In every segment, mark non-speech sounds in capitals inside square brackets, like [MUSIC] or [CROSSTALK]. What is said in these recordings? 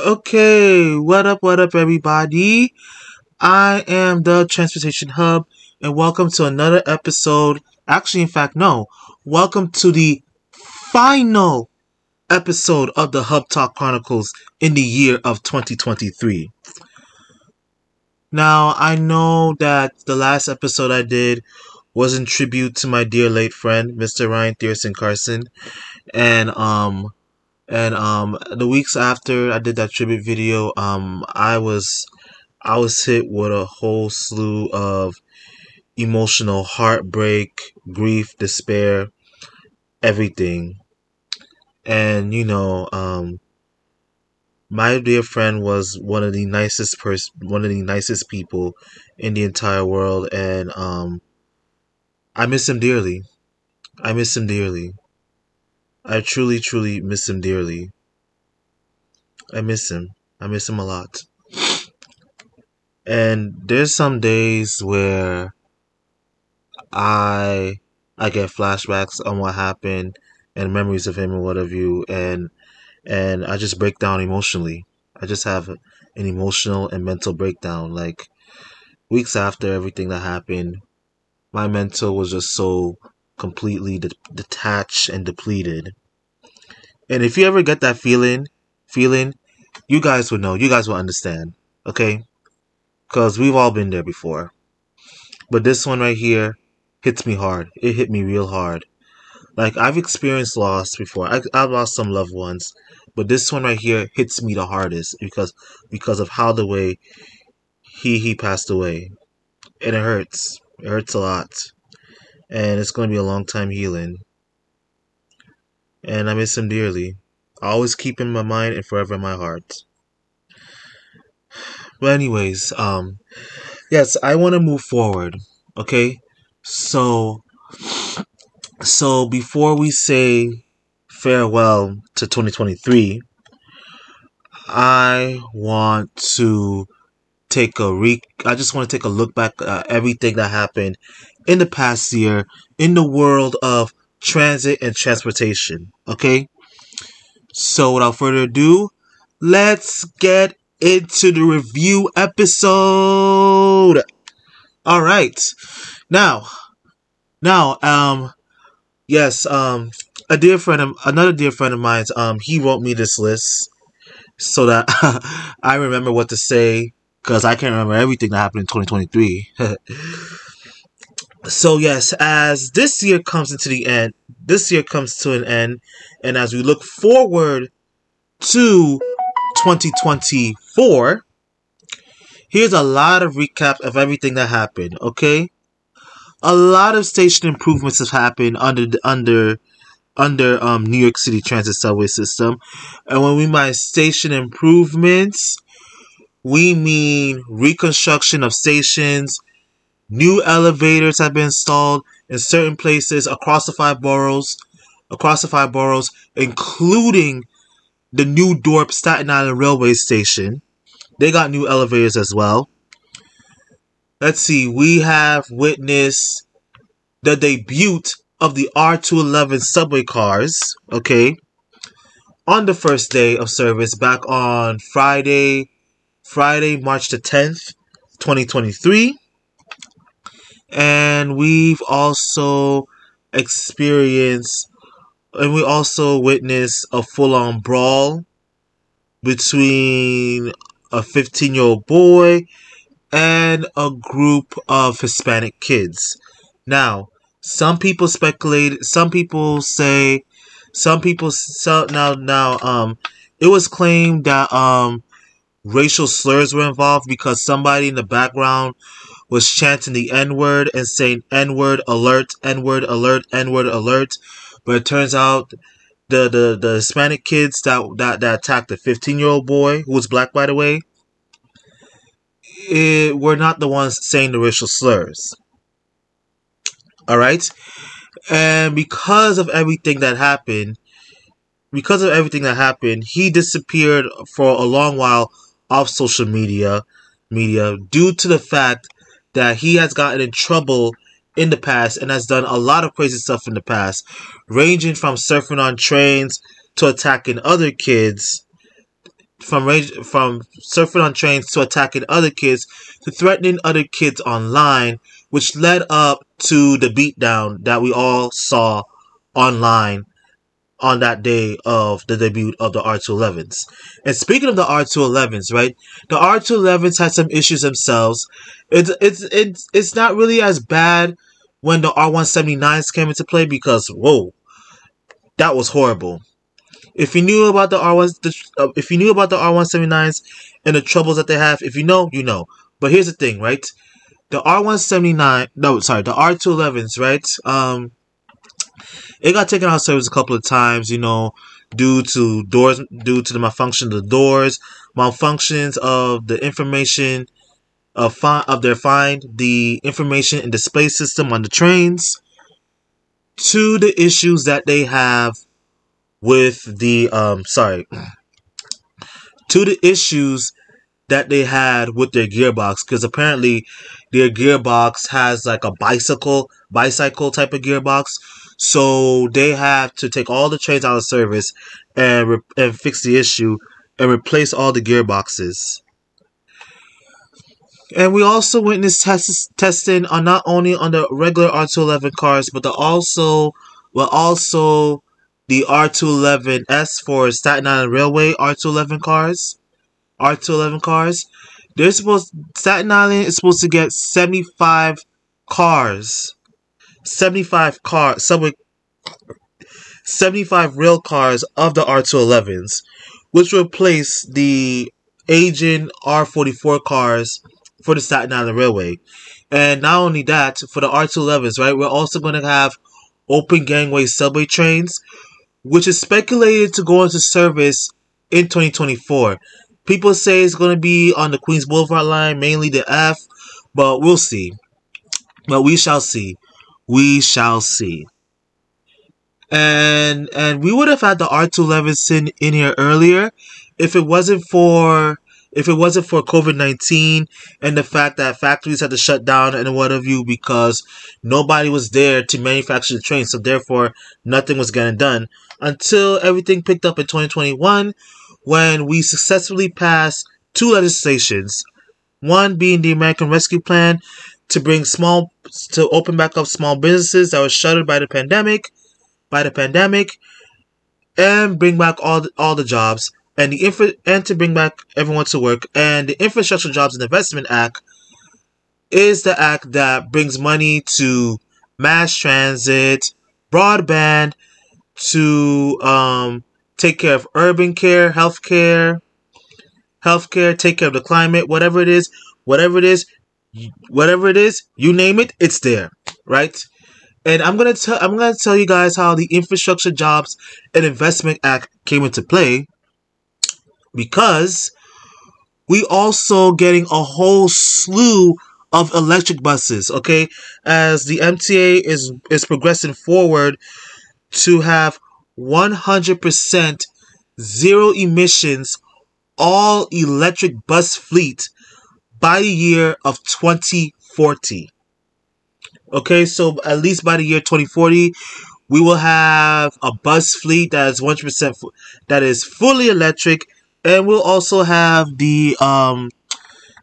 Okay, what up, what up, everybody? I am the Transportation Hub, and welcome to another episode. Actually, in fact, no. Welcome to the final episode of the Hub Talk Chronicles in the year of 2023. Now, I know that the last episode I did was in tribute to my dear late friend, Mr. Ryan Thierson Carson, and um and um the weeks after I did that tribute video, um I was I was hit with a whole slew of emotional heartbreak, grief, despair, everything. And you know, um my dear friend was one of the nicest person one of the nicest people in the entire world and um I miss him dearly. I miss him dearly. I truly, truly miss him dearly. I miss him. I miss him a lot. And there's some days where I I get flashbacks on what happened and memories of him and what have you and and I just break down emotionally. I just have an emotional and mental breakdown like weeks after everything that happened my mental was just so completely de- detached and depleted. And if you ever get that feeling, feeling, you guys would know. You guys will understand. Okay? Because we've all been there before. But this one right here hits me hard. It hit me real hard. Like, I've experienced loss before. I, I've lost some loved ones. But this one right here hits me the hardest because because of how the way he he passed away. And it hurts. It hurts a lot. And it's going to be a long time healing. And I miss him dearly. I always keep him in my mind and forever in my heart. But anyways, um yes, I want to move forward. Okay? So so before we say farewell to 2023, I want to take a re I just want to take a look back at everything that happened in the past year in the world of transit and transportation. Okay? So without further ado, let's get into the review episode. All right. Now, now, um, yes, um, a dear friend of another dear friend of mine, um, he wrote me this list so that [LAUGHS] I remember what to say because I can't remember everything that happened in 2023. [LAUGHS] so yes, as this year comes into the end, this year comes to an end, and as we look forward to 2024, here's a lot of recap of everything that happened. Okay, a lot of station improvements have happened under under under um, New York City Transit subway system, and when we mean station improvements, we mean reconstruction of stations. New elevators have been installed in certain places across the five boroughs, across the five boroughs, including the New Dorp Staten Island Railway Station. They got new elevators as well. Let's see, we have witnessed the debut of the R211 subway cars, okay, on the first day of service back on Friday, Friday, March the 10th, 2023. And we've also experienced and we also witnessed a full on brawl between a 15 year old boy and a group of Hispanic kids. Now, some people speculate, some people say, some people so now now um it was claimed that um racial slurs were involved because somebody in the background was chanting the N word and saying N word alert, N word alert, N word alert. But it turns out the, the, the Hispanic kids that, that, that attacked the 15 year old boy, who was black by the way, it, were not the ones saying the racial slurs. Alright? And because of everything that happened, because of everything that happened, he disappeared for a long while off social media media due to the fact that he has gotten in trouble in the past and has done a lot of crazy stuff in the past, ranging from surfing on trains to attacking other kids from rage, from surfing on trains to attacking other kids to threatening other kids online, which led up to the beatdown that we all saw online on that day of the debut of the R211s. And speaking of the R211s, right? The R211s had some issues themselves. It's it's it's it's not really as bad when the R179s came into play because whoa, that was horrible. If you knew about the R1, the, uh, if you knew about the R179s and the troubles that they have, if you know, you know. But here's the thing, right? The R179, no, sorry, the R211s, right? Um, it got taken out of service a couple of times, you know, due to doors, due to the malfunction of the doors, malfunctions of the information of fi- of their find, the information and display system on the trains, to the issues that they have with the um sorry to the issues that they had with their gearbox because apparently their gearbox has like a bicycle bicycle type of gearbox so they have to take all the trains out of service and re- and fix the issue and replace all the gearboxes and we also witnessed test- testing on not only on the regular R211 cars but the also well also the R211S for Staten Island Railway R211 cars. R211 cars. They're supposed Staten Island is supposed to get 75 cars. 75 cars subway 75 rail cars of the R211s, which replace the aging R44 cars for the Staten Island Railway. And not only that, for the R211s, right, we're also going to have open gangway subway trains, which is speculated to go into service in 2024. People say it's going to be on the Queens Boulevard line, mainly the F, but we'll see. But we shall see. We shall see. And and we would have had the R211 in, in here earlier if it wasn't for if it wasn't for COVID 19 and the fact that factories had to shut down and what have you because nobody was there to manufacture the train, so therefore nothing was getting done until everything picked up in 2021 when we successfully passed two legislations. One being the American Rescue Plan to bring small to open back up small businesses that were shuttered by the pandemic, by the pandemic, and bring back all the, all the jobs and the infra- and to bring back everyone to work. And the Infrastructure Jobs and Investment Act is the act that brings money to mass transit, broadband, to um, take care of urban care, healthcare, healthcare, take care of the climate, whatever it is, whatever it is, whatever it is, you name it, it's there, right? And I'm gonna tell I'm gonna tell you guys how the Infrastructure Jobs and Investment Act came into play because we also getting a whole slew of electric buses okay as the mta is is progressing forward to have 100% zero emissions all electric bus fleet by the year of 2040 okay so at least by the year 2040 we will have a bus fleet that is 100% that is fully electric and we'll also have the um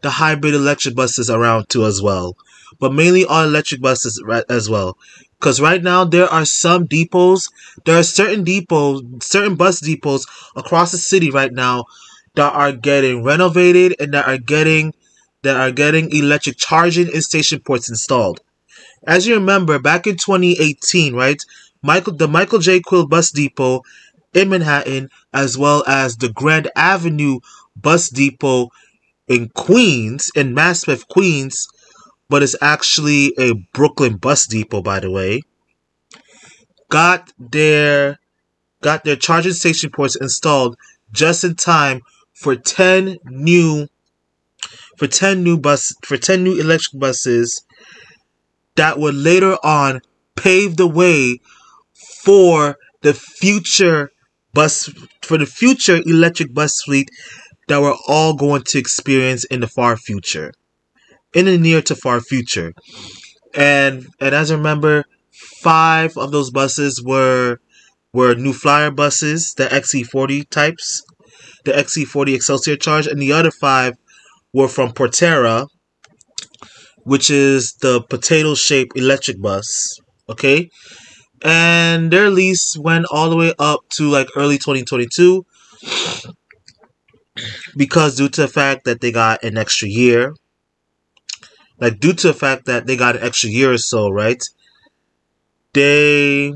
the hybrid electric buses around too as well, but mainly all electric buses right as well. Because right now there are some depots, there are certain depots, certain bus depots across the city right now that are getting renovated and that are getting that are getting electric charging and station ports installed. As you remember, back in 2018, right, Michael the Michael J. Quill Bus Depot in Manhattan, as well as the Grand Avenue Bus Depot in Queens, in Maspeth, Queens, but it's actually a Brooklyn bus depot, by the way. Got their got their charging station ports installed just in time for 10 new for 10 new bus for 10 new electric buses that would later on pave the way for the future bus for the future electric bus fleet that we're all going to experience in the far future, in the near to far future. And and as I remember, five of those buses were were New Flyer buses, the XC40 types. the XC40 Xcelsior charge, and the other five were from Proterra, which is the potato shaped electric bus. Okay. And their lease went all the way up to like early 2022 because due to the fact that they got an extra year, like due to the fact that they got an extra year or so, right? They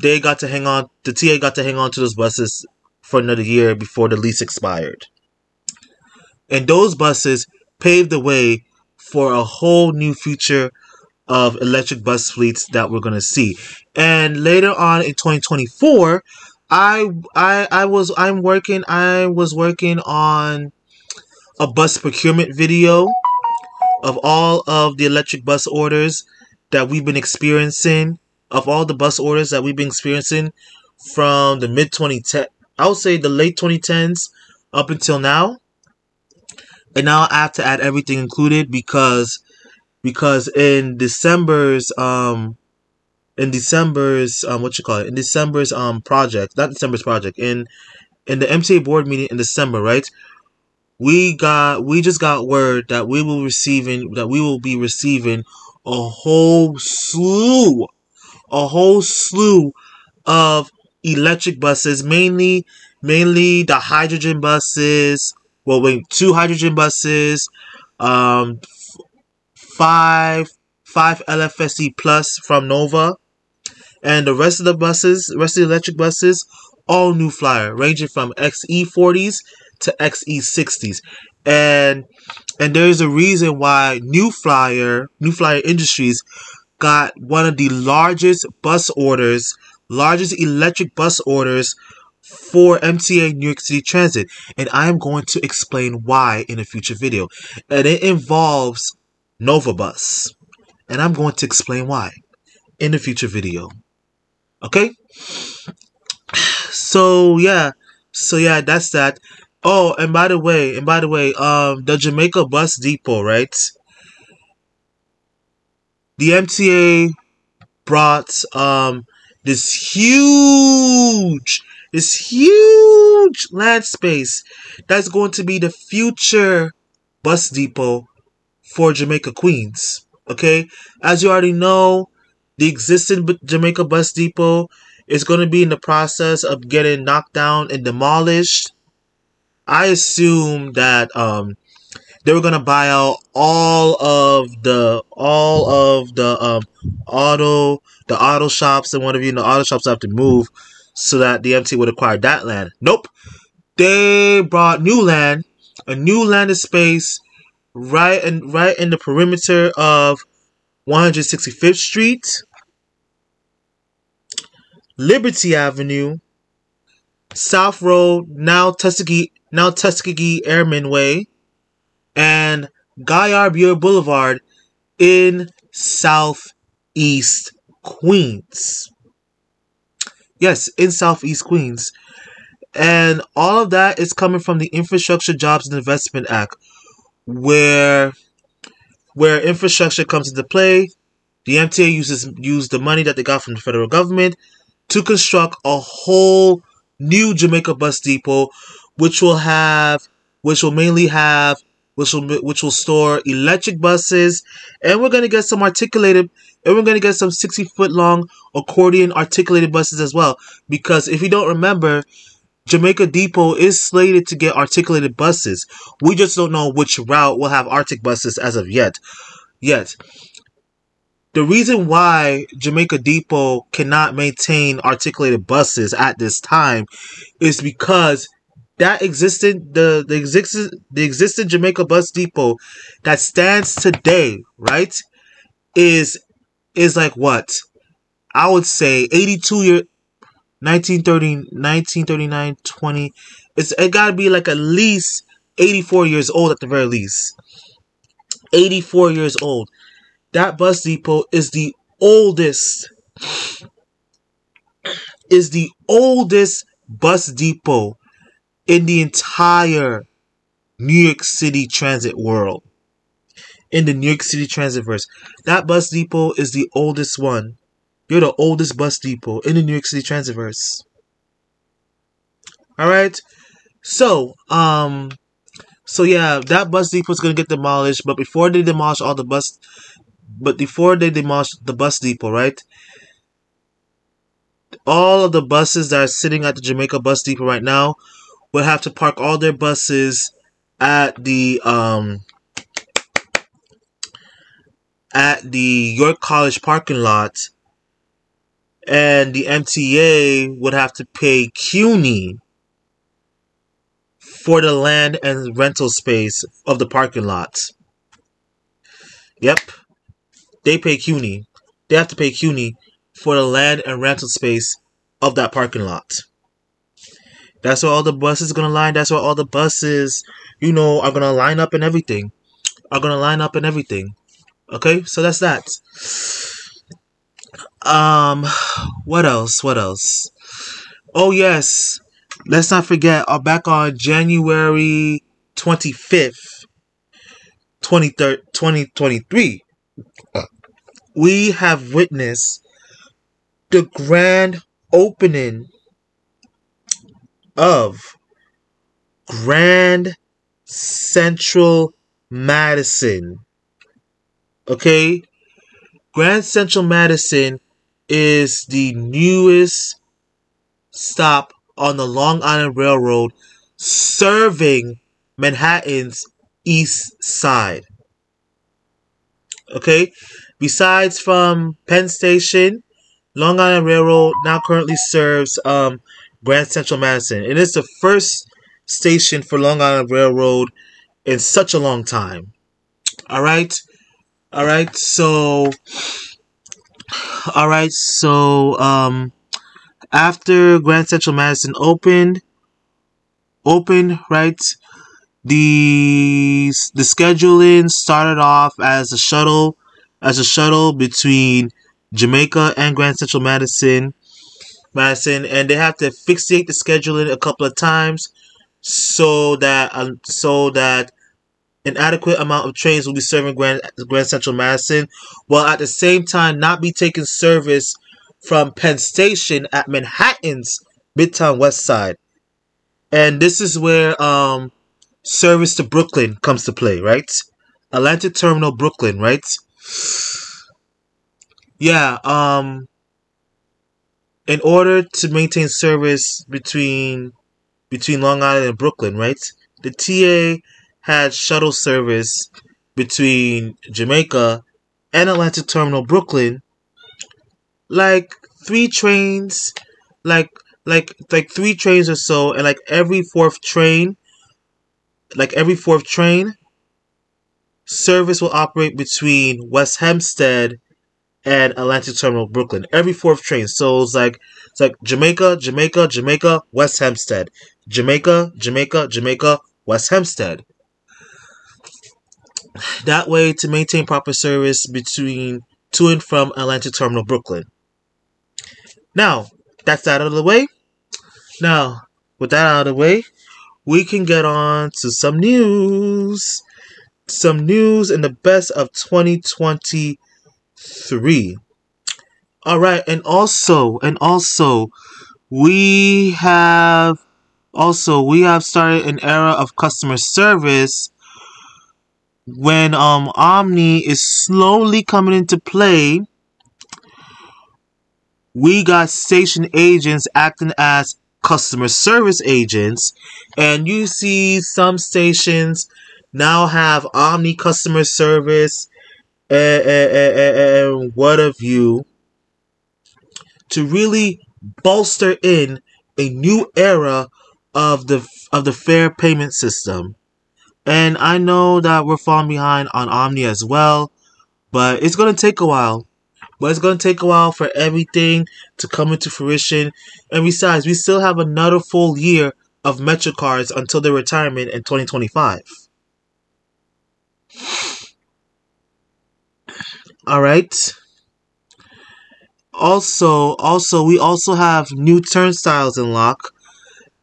they got to hang on. The TA got to hang on to those buses for another year before the lease expired, and those buses paved the way for a whole new future of electric bus fleets that we're going to see. And later on in 2024, I I I was I'm working I was working on a bus procurement video of all of the electric bus orders that we've been experiencing of all the bus orders that we've been experiencing from the mid 2010 I would say the late 2010s up until now. And now I have to add everything included because because in December's um in December's um what you call it? In December's um project not December's project in in the MTA board meeting in December right? We got we just got word that we will receiving that we will be receiving a whole slew a whole slew of electric buses mainly mainly the hydrogen buses well wait two hydrogen buses um five five LFSE plus from Nova, and the rest of the buses, rest of the electric buses, all new flyer, ranging from XE40s to XE60s, and and there's a reason why New Flyer, New Flyer Industries, got one of the largest bus orders, largest electric bus orders for MTA New York City Transit, and I am going to explain why in a future video, and it involves Nova Bus. And I'm going to explain why in a future video. Okay? So yeah. So yeah, that's that. Oh, and by the way, and by the way, um the Jamaica Bus Depot, right? The MTA brought um this huge this huge land space that's going to be the future bus depot for Jamaica Queens. Okay, as you already know, the existing Jamaica Bus Depot is going to be in the process of getting knocked down and demolished. I assume that um, they were gonna buy out all of the all of the um, auto the auto shops and one of you know auto shops have to move so that the MT would acquire that land. Nope, they brought new land, a new landed space right in right in the perimeter of 165th Street, Liberty Avenue, South Road, now Tuskegee, now Tuskegee Airmen Way, and Guy Brewer Boulevard in Southeast Queens. Yes, in Southeast Queens. And all of that is coming from the Infrastructure Jobs and Investment Act, where where infrastructure comes into play. The MTA uses use the money that they got from the federal government to construct a whole new Jamaica bus depot, which will have, which will mainly have, which will which will store electric buses, and we're gonna get some articulated, and we're gonna get some sixty foot long accordion articulated buses as well. Because if you don't remember, Jamaica Depot is slated to get articulated buses. We just don't know which route will have Arctic buses as of yet. Yet. The reason why Jamaica Depot cannot maintain articulated buses at this time is because that existed the the existed the existing Jamaica Bus Depot that stands today, right, is is like what? I would say 82 year 1930, 1939, 20. It's it gotta be like at least 84 years old at the very least. 84 years old. That bus depot is the oldest is the oldest bus depot in the entire New York City transit world. In the New York City Transitverse. That bus depot is the oldest one. You're the oldest bus depot in the New York City Transitverse. Alright? So, um, so yeah, that bus depot is gonna get demolished. But before they demolish all the bus, but before they demolish the bus depot, right? All of the buses that are sitting at the Jamaica bus depot right now will have to park all their buses at the um at the York College parking lot, and the MTA would have to pay CUNY for the land and rental space of the parking lot. Yep, they pay CUNY. They have to pay CUNY for the land and rental space of that parking lot. That's where all the buses gonna line. That's where all the buses, you know, are gonna line up and everything. Are gonna line up and everything. Okay, so that's that. Um, what else? What else? Oh yes, let's not forget. Uh, back on January twenty fifth, twenty third, twenty twenty three, we have witnessed the grand opening of Grand Central Madison. Okay? Grand Central Madison is the newest stop on the Long Island Railroad serving Manhattan's east side. Okay? Besides from Penn Station, Long Island Railroad now currently serves um, Grand Central Madison. And It is the first station for Long Island Railroad in such a long time. All right? All right, so all right, so um after Grand Central Madison opened opened, right? The the scheduling started off as a shuttle as a shuttle between Jamaica and Grand Central Madison Madison and they have to fixate the scheduling a couple of times so that um, so that an adequate amount of trains will be serving Grand, Grand Central Madison, while at the same time not be taking service from Penn Station at Manhattan's Midtown West Side. And this is where um, service to Brooklyn comes to play, right? Atlantic Terminal Brooklyn, right? Yeah, um in order to maintain service between between Long Island and Brooklyn, right? The TA had shuttle service between Jamaica and Atlantic Terminal Brooklyn, like three trains, like like like three trains or so, and like every fourth train, like every fourth train, service will operate between West Hempstead and Atlantic Terminal Brooklyn. Every fourth train. So it's like it's like Jamaica, Jamaica, Jamaica, West Hempstead. Jamaica, Jamaica, Jamaica, West Hempstead. That way, to maintain proper service between to and from Atlantic Terminal Brooklyn. Now, that's out of the way. Now, with that out of the way, we can get on to some news. Some news in the best of 2023. All right, and also, and also, we have also we have started an era of customer service when um OMNY is slowly coming into play, we got station agents acting as customer service agents, and you see some stations now have OMNY customer service and, what have you to really bolster in a new era of the of the fare payment system. And I know that we're falling behind on OMNY as well, but it's going to take a while. But it's going to take a while for everything to come into fruition. And besides, we still have another full year of Metro cards until their retirement in 2025. All right. Also, also we also have new turnstiles in lock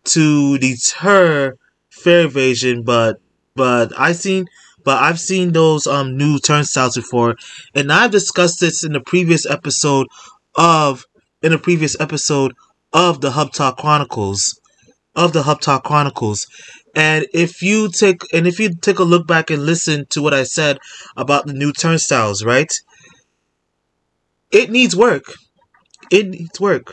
to deter fare evasion, but but I seen but I've seen those um new turnstiles before, and I've discussed this in the previous episode of in a previous episode of the Hub Talk Chronicles. of the Hub Talk Chronicles. And if you take and if you take a look back and listen to what I said about the new turnstiles, right? It needs work. It needs work.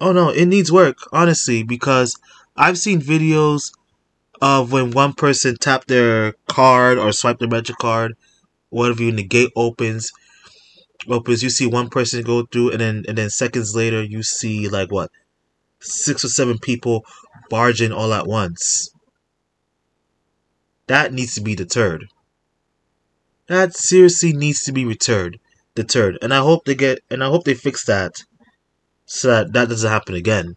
Oh no, it needs work, honestly, because I've seen videos of when one person tap their card or swipe their magic card, whatever you, and the gate opens, opens. You see one person go through, and then and then seconds later, you see like what, six or seven people barging all at once. That needs to be deterred. That seriously needs to be deterred, deterred, and I hope they get and I hope they fix that, so that that doesn't happen again.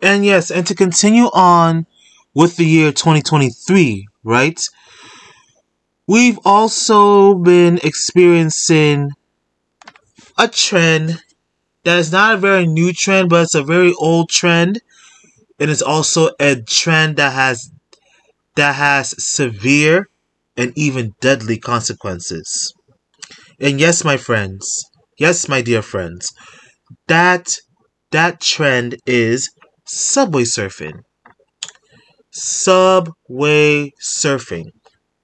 And yes, and to continue on with the year 2023, right? We've also been experiencing a trend that is not a very new trend, but it's a very old trend. And it's also a trend that has that has severe and even deadly consequences. And yes, my friends, yes, my dear friends, that that trend is subway surfing. Subway surfing.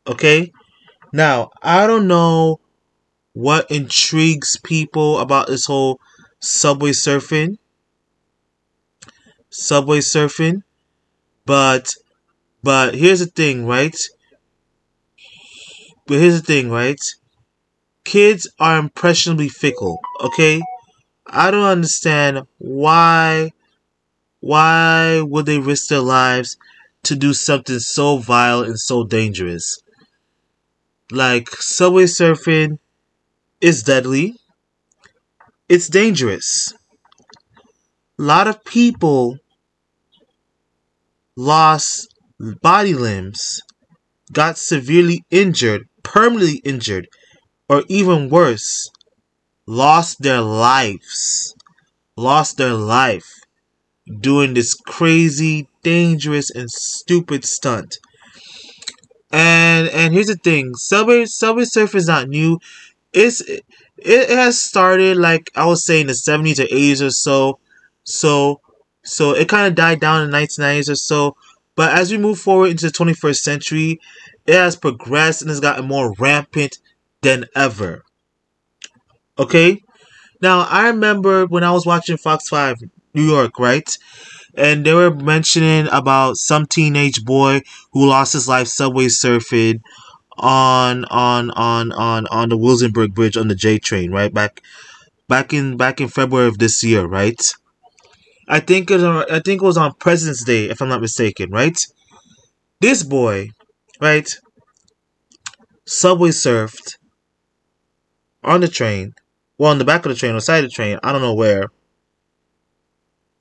Okay? Now, I don't know what intrigues people about this whole subway surfing. Subway surfing. But but here's the thing, right? But here's the thing, right? Kids are impressionably fickle, okay? I don't understand why why would they risk their lives to do something so vile and so dangerous? Like, subway surfing is deadly, it's dangerous. A lot of people lost body limbs, got severely injured, permanently injured, or even worse, lost their lives. Lost their life doing this crazy, dangerous, and stupid stunt. And and here's the thing: Subway Subway Surf is not new. It's it has started like I was saying in the 70s or 80s or so. So so it kind of died down in the 1990s or so. But as we move forward into the 21st century, it has progressed and has gotten more rampant than ever. Okay? Now, I remember when I was watching Fox 5 New York, right? And they were mentioning about some teenage boy who lost his life subway surfing on on on on on the Williamsburg Bridge on the J train, right? Back back in back in February of this year, right? I think it was, I think it was on President's Day, if I'm not mistaken, right? This boy, right? Subway surfed on the train, well, on the back of the train or side of the train, I don't know where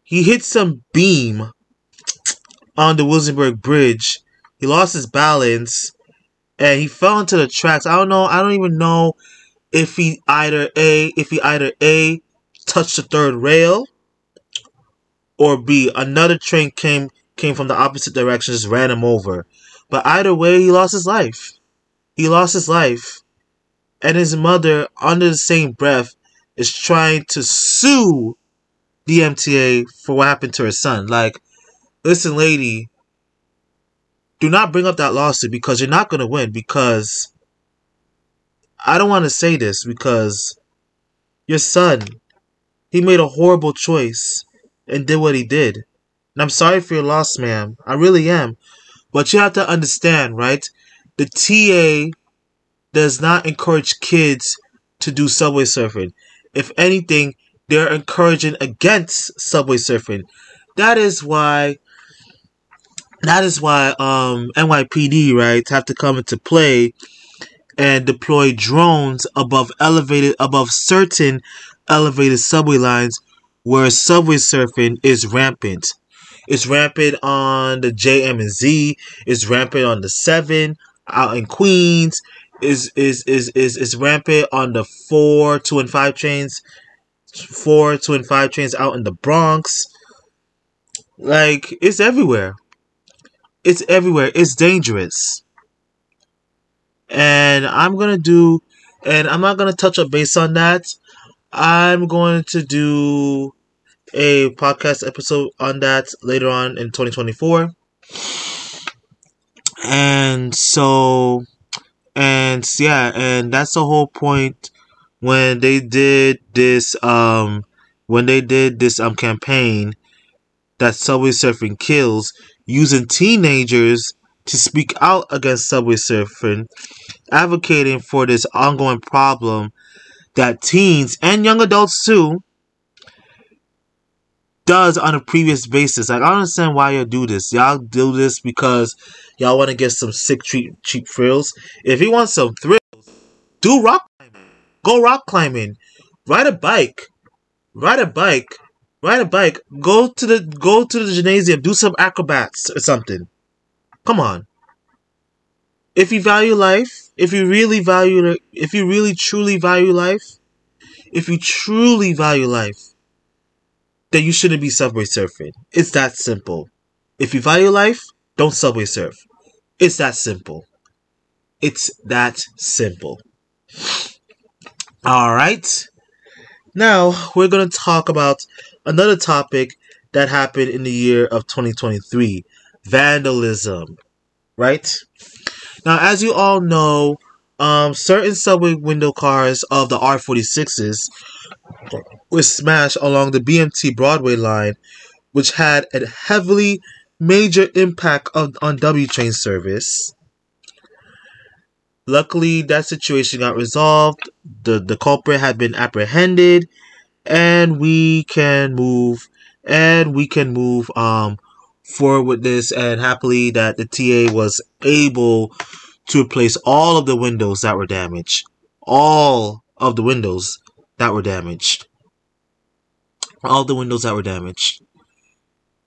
he hit some beam on the Williamsburg Bridge. He lost his balance and he fell into the tracks. I don't know. I don't even know if he either a if he either a touched the third rail or b another train came came from the opposite direction just ran him over. But either way, he lost his life. He lost his life, and his mother, under the same breath, is trying to sue the MTA for what happened to her son. Like, listen, lady, do not bring up that lawsuit because you're not going to win. Because I don't want to say this because your son, he made a horrible choice and did what he did. And I'm sorry for your loss, ma'am. I really am. But you have to understand, right? The TA does not encourage kids to do subway surfing. If anything, they're encouraging against subway surfing. That is why that is why um, NYPD right have to come into play and deploy drones above elevated above certain elevated subway lines where subway surfing is rampant. It's rampant on the JM and Z. It's rampant on the seven out in Queens. Is is is is is rampant on the four, two, and five trains four, two, and five trains out in the Bronx. Like, it's everywhere. It's everywhere. It's dangerous. And I'm gonna do, and I'm not gonna touch a base on that. I'm going to do a podcast episode on that later on in 2024. And so, and yeah, and that's the whole point when they did this, um, when they did this, um, campaign that Subway Surfing kills using teenagers to speak out against Subway Surfing, advocating for this ongoing problem that teens and young adults too does on a previous basis. Like I don't understand why y'all do this. Y'all do this because y'all want to get some sick cheap cheap thrills. If you want some thrills, do rock. Go rock climbing. Ride a bike. Ride a bike. Ride a bike. Go to the go to the gymnasium. Do some acrobats or something. Come on. If you value life, if you really value if you really truly value life, if you truly value life, then you shouldn't be subway surfing. It's that simple. If you value life, don't subway surf. It's that simple. It's that simple. All right. Now, we're going to talk about another topic that happened in the year of 2023 vandalism. Right? Now, as you all know, um, certain subway window cars of the R46s were smashed along the BMT Broadway line, which had a heavily major impact on, on W train service. Luckily, that situation got resolved. The, the culprit had been apprehended, and we can move and we can move um forward with this and happily that the TA was able to replace all of the windows that were damaged. All of the windows that were damaged. All the windows that were damaged.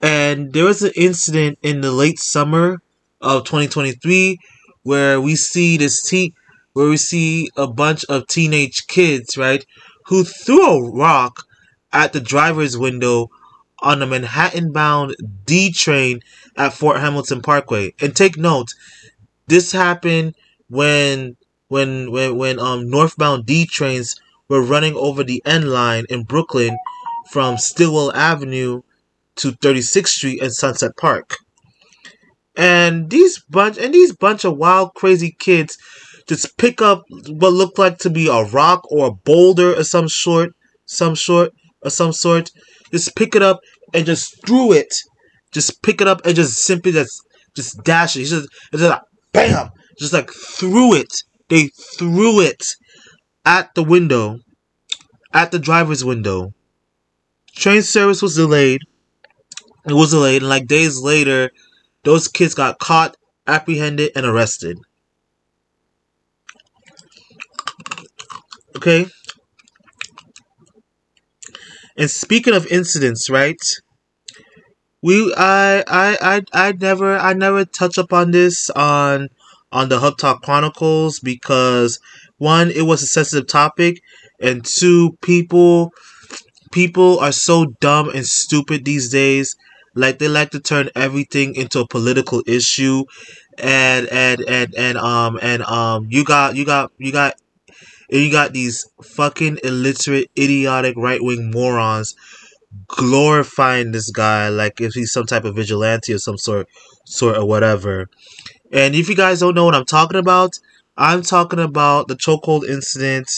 And there was an incident in the late summer of 2023 where we see this teen, where we see a bunch of teenage kids, right, who threw a rock at the driver's window on the Manhattan bound D train at Fort Hamilton Parkway. And take note, this happened when when when when um northbound D trains were running over the N line in Brooklyn from Stillwell Avenue to 36th Street and Sunset Park. And these bunch and these bunch of wild crazy kids just pick up what looked like to be a rock or a boulder of some sort, some sort or some sort. Just pick it up and just threw it. Just pick it up and just simply just just dash it. He's just, it's just like bam, just like threw it. They threw it at the window, at the driver's window. Train service was delayed. It was delayed, and like days later, those kids got caught, apprehended, and arrested. Okay. And speaking of incidents, right? We I I I I never I never touch upon this on on the Hub Talk Chronicles because one, it was a sensitive topic, and two, people people are so dumb and stupid these days. Like they like to turn everything into a political issue, and and and and um and um you got you got you got you got these fucking illiterate, idiotic right wing morons glorifying this guy like if he's some type of vigilante or some sort sort or whatever. And if you guys don't know what I'm talking about, I'm talking about the chokehold incident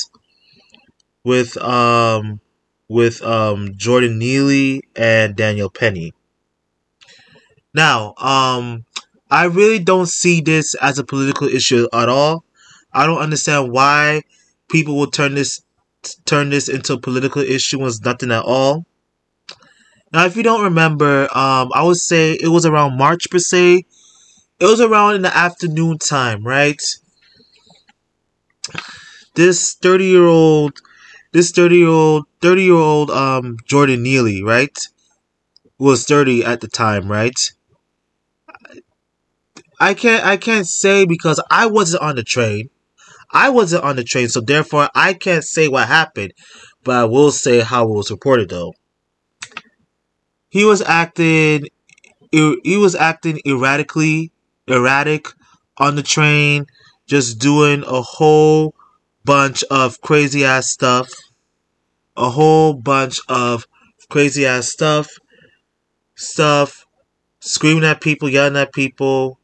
with um with um Jordan Neely and Daniel Penny. Now, um I really don't see this as a political issue at all. I don't understand why people will turn this turn this into a political issue when it's nothing at all. Now, if you don't remember, um, I would say it was around March per se. It was around in the afternoon time, right? This thirty year old, this thirty year old, thirty year old, um, Jordan Neely, right, was thirty at the time, right? I can't, I can't say because I wasn't on the train. I wasn't on the train, so therefore I can't say what happened, but I will say how it was reported though he was acting he was acting erratically erratic on the train just doing a whole bunch of crazy ass stuff a whole bunch of crazy ass stuff, stuff, screaming at people, yelling at people.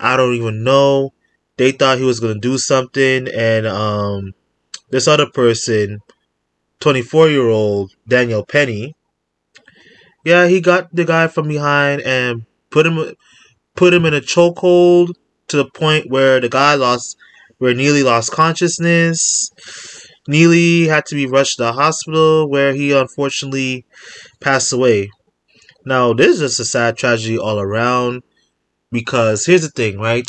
I don't even know. They thought he was gonna do something, and um, this other person, 24 year old Daniel Penny, yeah, he got the guy from behind and put him put him in a chokehold to the point where the guy lost, where Neely lost consciousness. Neely had to be rushed to the hospital where he unfortunately passed away. Now, this is just a sad tragedy all around because here's the thing, right?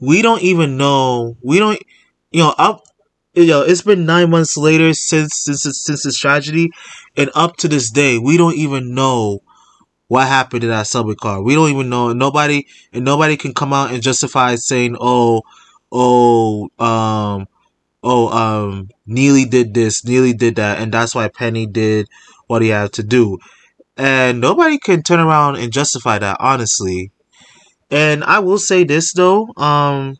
We don't even know. We don't, you know, up, you know, it's been nine months later since since since this tragedy, and up to this day, we don't even know what happened to that subway car. We don't even know. Nobody and nobody can come out and justify saying, "Oh, oh, um, oh, um, Neely did this, Neely did that, and that's why Penny did what he had to do." And nobody can turn around and justify that, honestly. And I will say this though, um,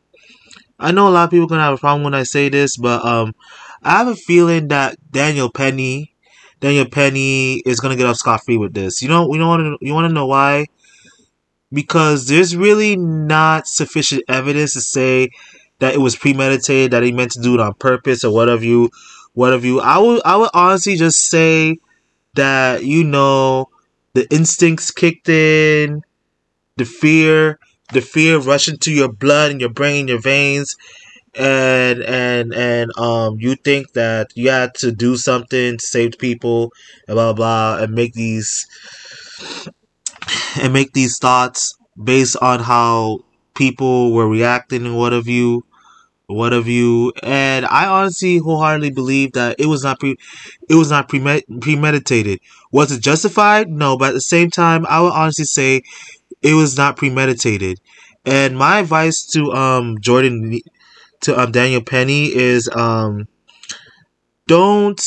I know a lot of people gonna have a problem when I say this, but um, I have a feeling that Daniel Penny Daniel Penny is gonna get off scot free with this. You know, you know what? You want to know why? Because there's really not sufficient evidence to say that it was premeditated, that he meant to do it on purpose, or whatever you, whatever you. I would, I would honestly just say that you know the instincts kicked in, the fear, the fear rushing to your blood and your brain, your veins, and and and um you think that you had to do something to save people and blah blah, blah and make these and make these thoughts based on how people were reacting and what of you what have you. And i honestly wholeheartedly believe that it was not pre it was not premed- premeditated. Was it justified? No but at the same time i would honestly say it was not premeditated. And my advice to um jordan to um, Daniel Penny is um, don't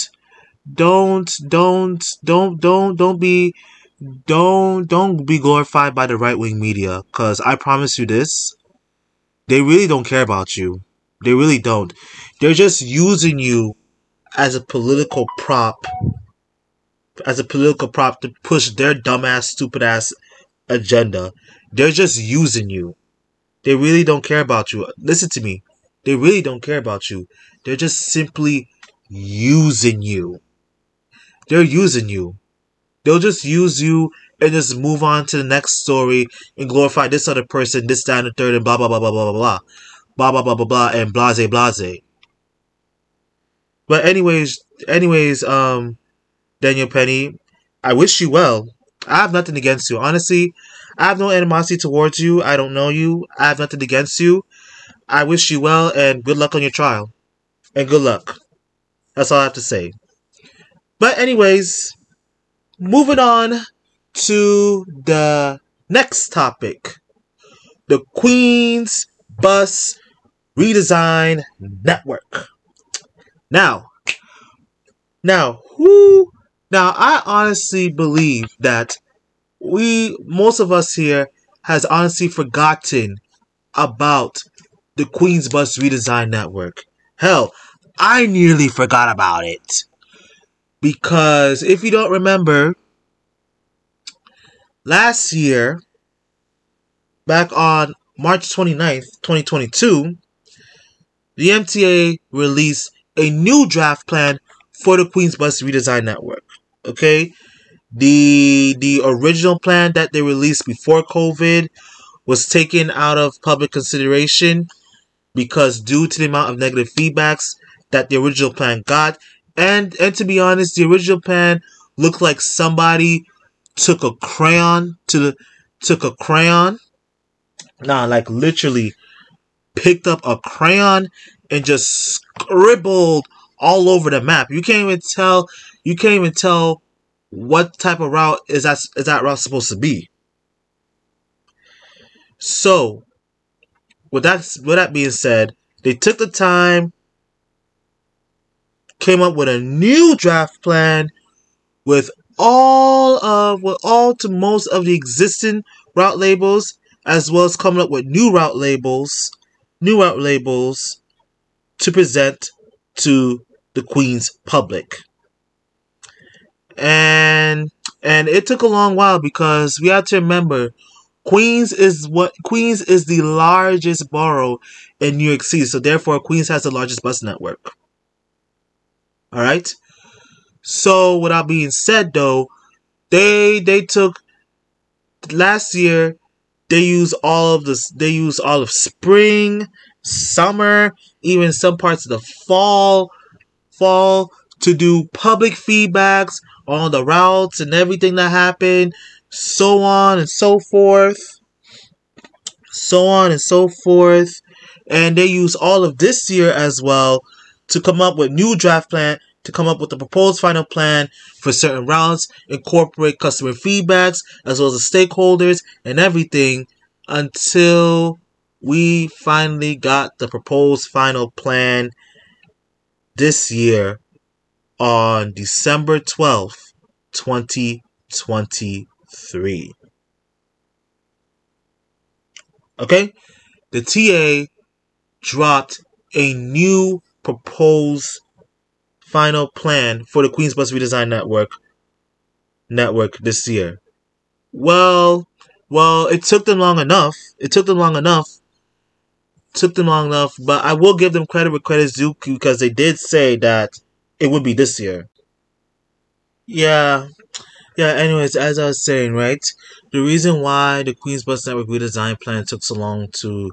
don't don't don't don't don't be don't don't be glorified by the right wing media because I promise you this they really don't care about you they really don't they're just using you as a political prop as a political prop to push their dumbass stupid ass agenda they're just using you they really don't care about you listen to me they really don't care about you. They're just simply using you. They're using you. They'll just use you and just move on to the next story and glorify this other person, this, that, and the third, and blah, blah, blah, blah, blah, blah, blah. Blah, blah, blah, blah, blah, and blase, blase. But anyways, anyways, um, Daniel Penny, I wish you well. I have nothing against you. Honestly, I have no animosity towards you. I don't know you. I have nothing against you. I wish you well and good luck on your trial. And good luck. That's all I have to say. But, anyways, moving on to the next topic the Queens Bus Redesign Network. Now, now, who. Now, I honestly believe that we, most of us here, has honestly forgotten about the Queens Bus Redesign Network. Hell, I nearly forgot about it. Because if you don't remember, last year, back on March 29th, 2022, the MTA released a new draft plan for the Queens Bus Redesign Network. Okay? The the original plan that they released before COVID was taken out of public consideration because due to the amount of negative feedbacks that the original plan got, and and to be honest, the original plan looked like somebody took a crayon to the took a crayon, nah, like literally picked up a crayon and just scribbled all over the map. You can't even tell. You can't even tell what type of route is that is that route supposed to be. So with that with that being said, they took the time, came up with a new draft plan with all of with all to most of the existing route labels, as well as coming up with new route labels, new out labels to present to the Queens public. And and it took a long while because we have to remember Queens is what Queens is the largest borough in New York City, so therefore Queens has the largest bus network. All right. So, with that being said, though, they they took last year. They use all of this. They use all of spring, summer, even some parts of the fall, fall to do public feedbacks on the routes and everything that happened, so on and so forth, so on and so forth. And they use all of this year as well to come up with new draft plan to come up with a proposed final plan for certain routes, incorporate customer feedbacks as well as the stakeholders and everything until we finally got the proposed final plan this year on December 12th, 2023. Okay? The TA dropped a new proposed final plan for the Queens Bus Redesign Network network this year. Well, well, it took them long enough. It took them long enough. Took them long enough, but I will give them credit where credit's due because they did say that it would be this year. Yeah. Yeah, anyways, as I was saying, right? The reason why the Queens Bus Network redesign plan took so long to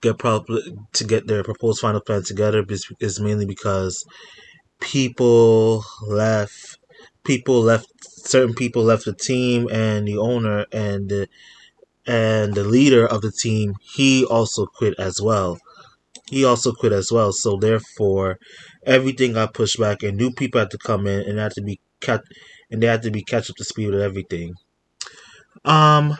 get pro- to get their proposed final plan together is, is mainly because people left people left certain people left the team and the owner and the and the leader of the team he also quit as well. He also quit as well. So therefore everything got pushed back and new people had to come in and had to be cut and they had to be catch up to speed with everything. Um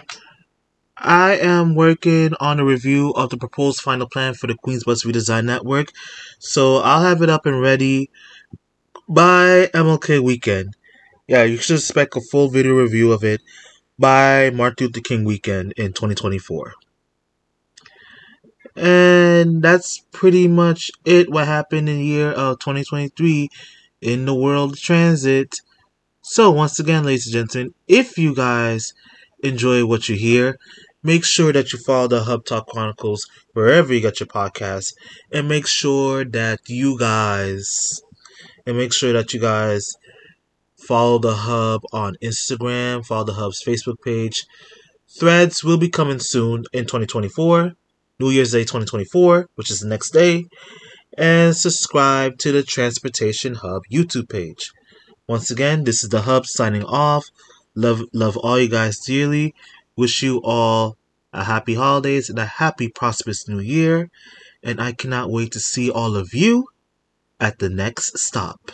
I am working on a review of the proposed final plan for the Queens Bus Redesign Network. So I'll have it up and ready by MLK weekend. Yeah, you should expect a full video review of it by Martin Luther King weekend in 2024. And that's pretty much it what happened in the year of 2023 in the world of transit. So once again, ladies and gentlemen, if you guys enjoy what you hear, make sure that you follow the Hub Talk Chronicles wherever you get your podcasts and make sure that you guys and make sure that you guys follow the hub on Instagram, follow the hub's Facebook page. Threads will be coming soon in 2024, New Year's Day 2024, which is the next day, and subscribe to the Transportation Hub YouTube page. Once again, this is the hub signing off. Love love all you guys dearly. Wish you all a happy holidays and a happy prosperous new year. And I cannot wait to see all of you at the next stop.